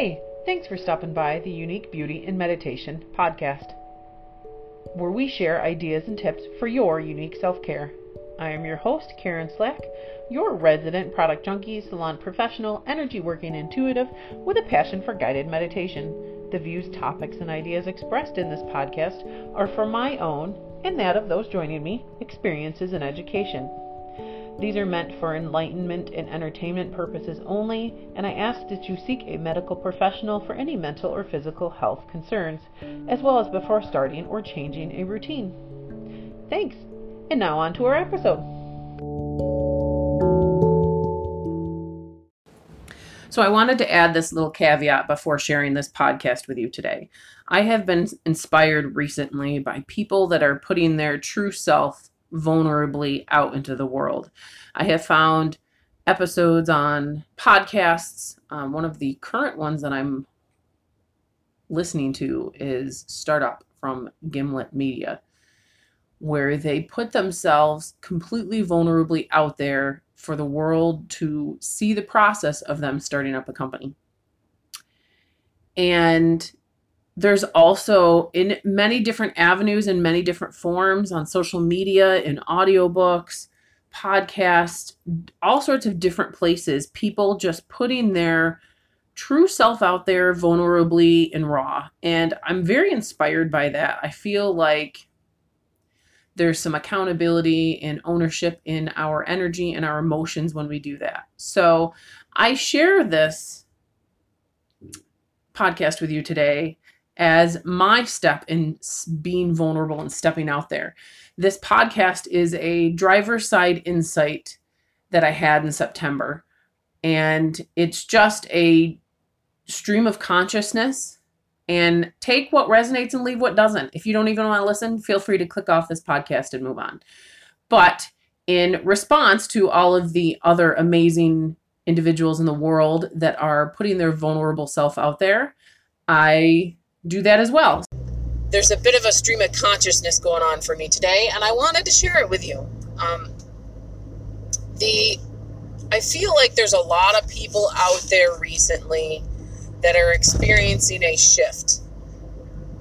Hey, thanks for stopping by the Unique Beauty and Meditation podcast, where we share ideas and tips for your unique self care. I am your host, Karen Slack, your resident product junkie, salon professional, energy working intuitive with a passion for guided meditation. The views, topics, and ideas expressed in this podcast are for my own and that of those joining me experiences and education. These are meant for enlightenment and entertainment purposes only, and I ask that you seek a medical professional for any mental or physical health concerns, as well as before starting or changing a routine. Thanks, and now on to our episode. So, I wanted to add this little caveat before sharing this podcast with you today. I have been inspired recently by people that are putting their true self vulnerably out into the world. I have found episodes on podcasts. Um, one of the current ones that I'm listening to is Startup from Gimlet Media, where they put themselves completely vulnerably out there for the world to see the process of them starting up a company. And there's also in many different avenues and many different forms on social media in audiobooks podcasts all sorts of different places people just putting their true self out there vulnerably and raw. And i'm very inspired by that. I feel like there's some accountability and ownership in our energy and our emotions when we do that. So i share this podcast with you today as my step in being vulnerable and stepping out there. This podcast is a driver's side insight that I had in September. And it's just a stream of consciousness. And take what resonates and leave what doesn't. If you don't even want to listen, feel free to click off this podcast and move on. But in response to all of the other amazing individuals in the world that are putting their vulnerable self out there, I do that as well. There's a bit of a stream of consciousness going on for me today, and I wanted to share it with you. Um, the I feel like there's a lot of people out there recently that are experiencing a shift.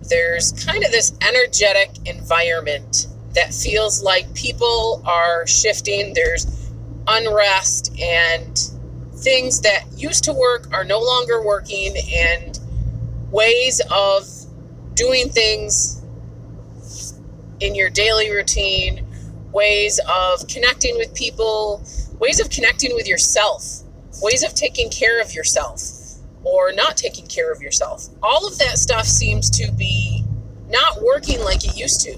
There's kind of this energetic environment that feels like people are shifting. There's unrest and things that used to work are no longer working and ways of doing things in your daily routine, ways of connecting with people, ways of connecting with yourself, ways of taking care of yourself or not taking care of yourself. All of that stuff seems to be not working like it used to.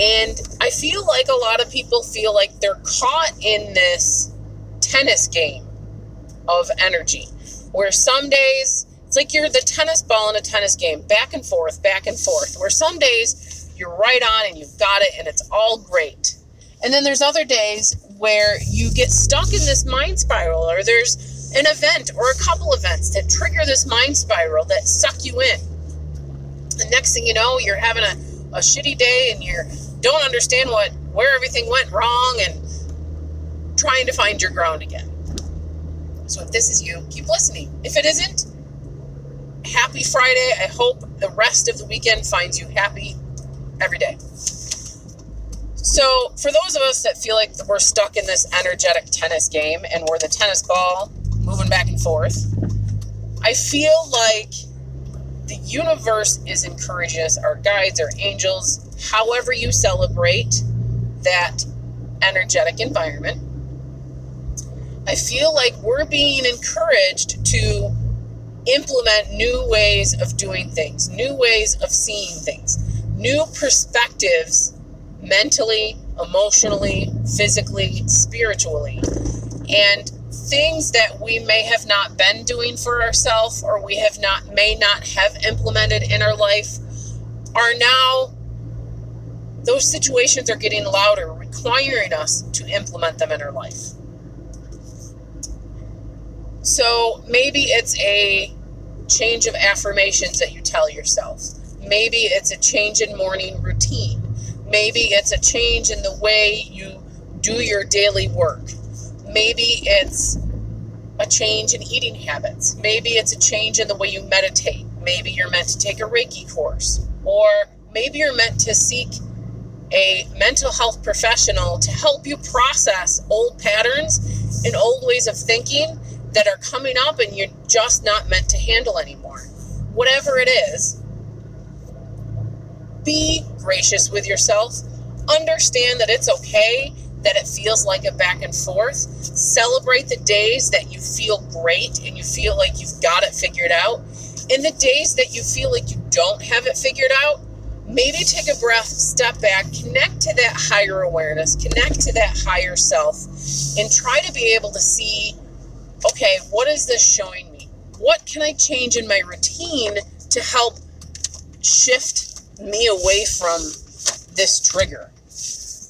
And I feel like a lot of people feel like they're caught in this tennis game of energy where some days it's like you're the tennis ball in a tennis game, back and forth, back and forth, where some days you're right on and you've got it and it's all great. And then there's other days where you get stuck in this mind spiral or there's an event or a couple events that trigger this mind spiral that suck you in. The next thing you know, you're having a, a shitty day and you don't understand what where everything went wrong and trying to find your ground again. So if this is you, keep listening. If it isn't, happy Friday. I hope the rest of the weekend finds you happy every day. So, for those of us that feel like we're stuck in this energetic tennis game and we're the tennis ball moving back and forth, I feel like the universe is encouraging us, our guides, our angels, however you celebrate that energetic environment. I feel like we're being encouraged to implement new ways of doing things, new ways of seeing things, new perspectives mentally, emotionally, physically, spiritually. And things that we may have not been doing for ourselves or we have not may not have implemented in our life are now those situations are getting louder requiring us to implement them in our life so maybe it's a change of affirmations that you tell yourself. Maybe it's a change in morning routine. Maybe it's a change in the way you do your daily work. Maybe it's a change in eating habits. Maybe it's a change in the way you meditate. Maybe you're meant to take a Reiki course. Or maybe you're meant to seek a mental health professional to help you process old patterns and old ways of thinking that are coming up and you're just not meant to handle anymore. Whatever it is, be gracious with yourself. Understand that it's okay that it feels like a back and forth. Celebrate the days that you feel great and you feel like you've got it figured out. In the days that you feel like you don't have it figured out, maybe take a breath, step back, connect to that higher awareness, connect to that higher self, and try to be able to see okay, what is this showing me? What can I change in my routine to help shift me away from this trigger?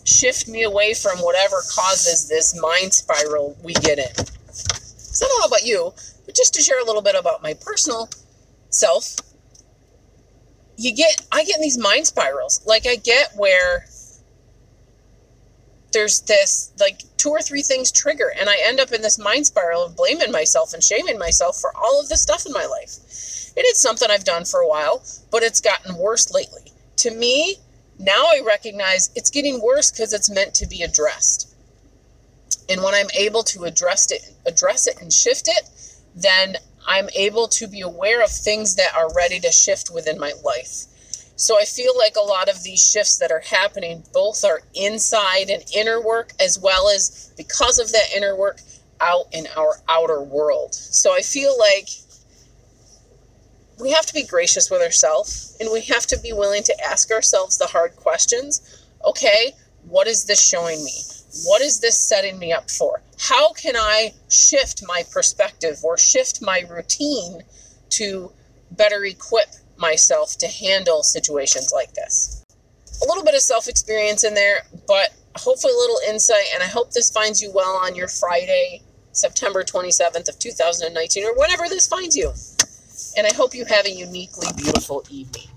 Shift me away from whatever causes this mind spiral we get in. So I don't know about you, but just to share a little bit about my personal self, you get I get in these mind spirals. Like I get where there's this like two or three things trigger and I end up in this mind spiral of blaming myself and shaming myself for all of this stuff in my life. And it's something I've done for a while, but it's gotten worse lately. To me, now I recognize it's getting worse because it's meant to be addressed. And when I'm able to address it, address it and shift it, then I'm able to be aware of things that are ready to shift within my life. So I feel like a lot of these shifts that are happening both are inside and inner work, as well as because of that inner work out in our outer world. So I feel like we have to be gracious with ourselves and we have to be willing to ask ourselves the hard questions. Okay, what is this showing me? What is this setting me up for? How can I shift my perspective or shift my routine to better equip myself to handle situations like this. A little bit of self experience in there, but hopefully a little insight. And I hope this finds you well on your Friday, September 27th of 2019, or whenever this finds you. And I hope you have a uniquely beautiful evening.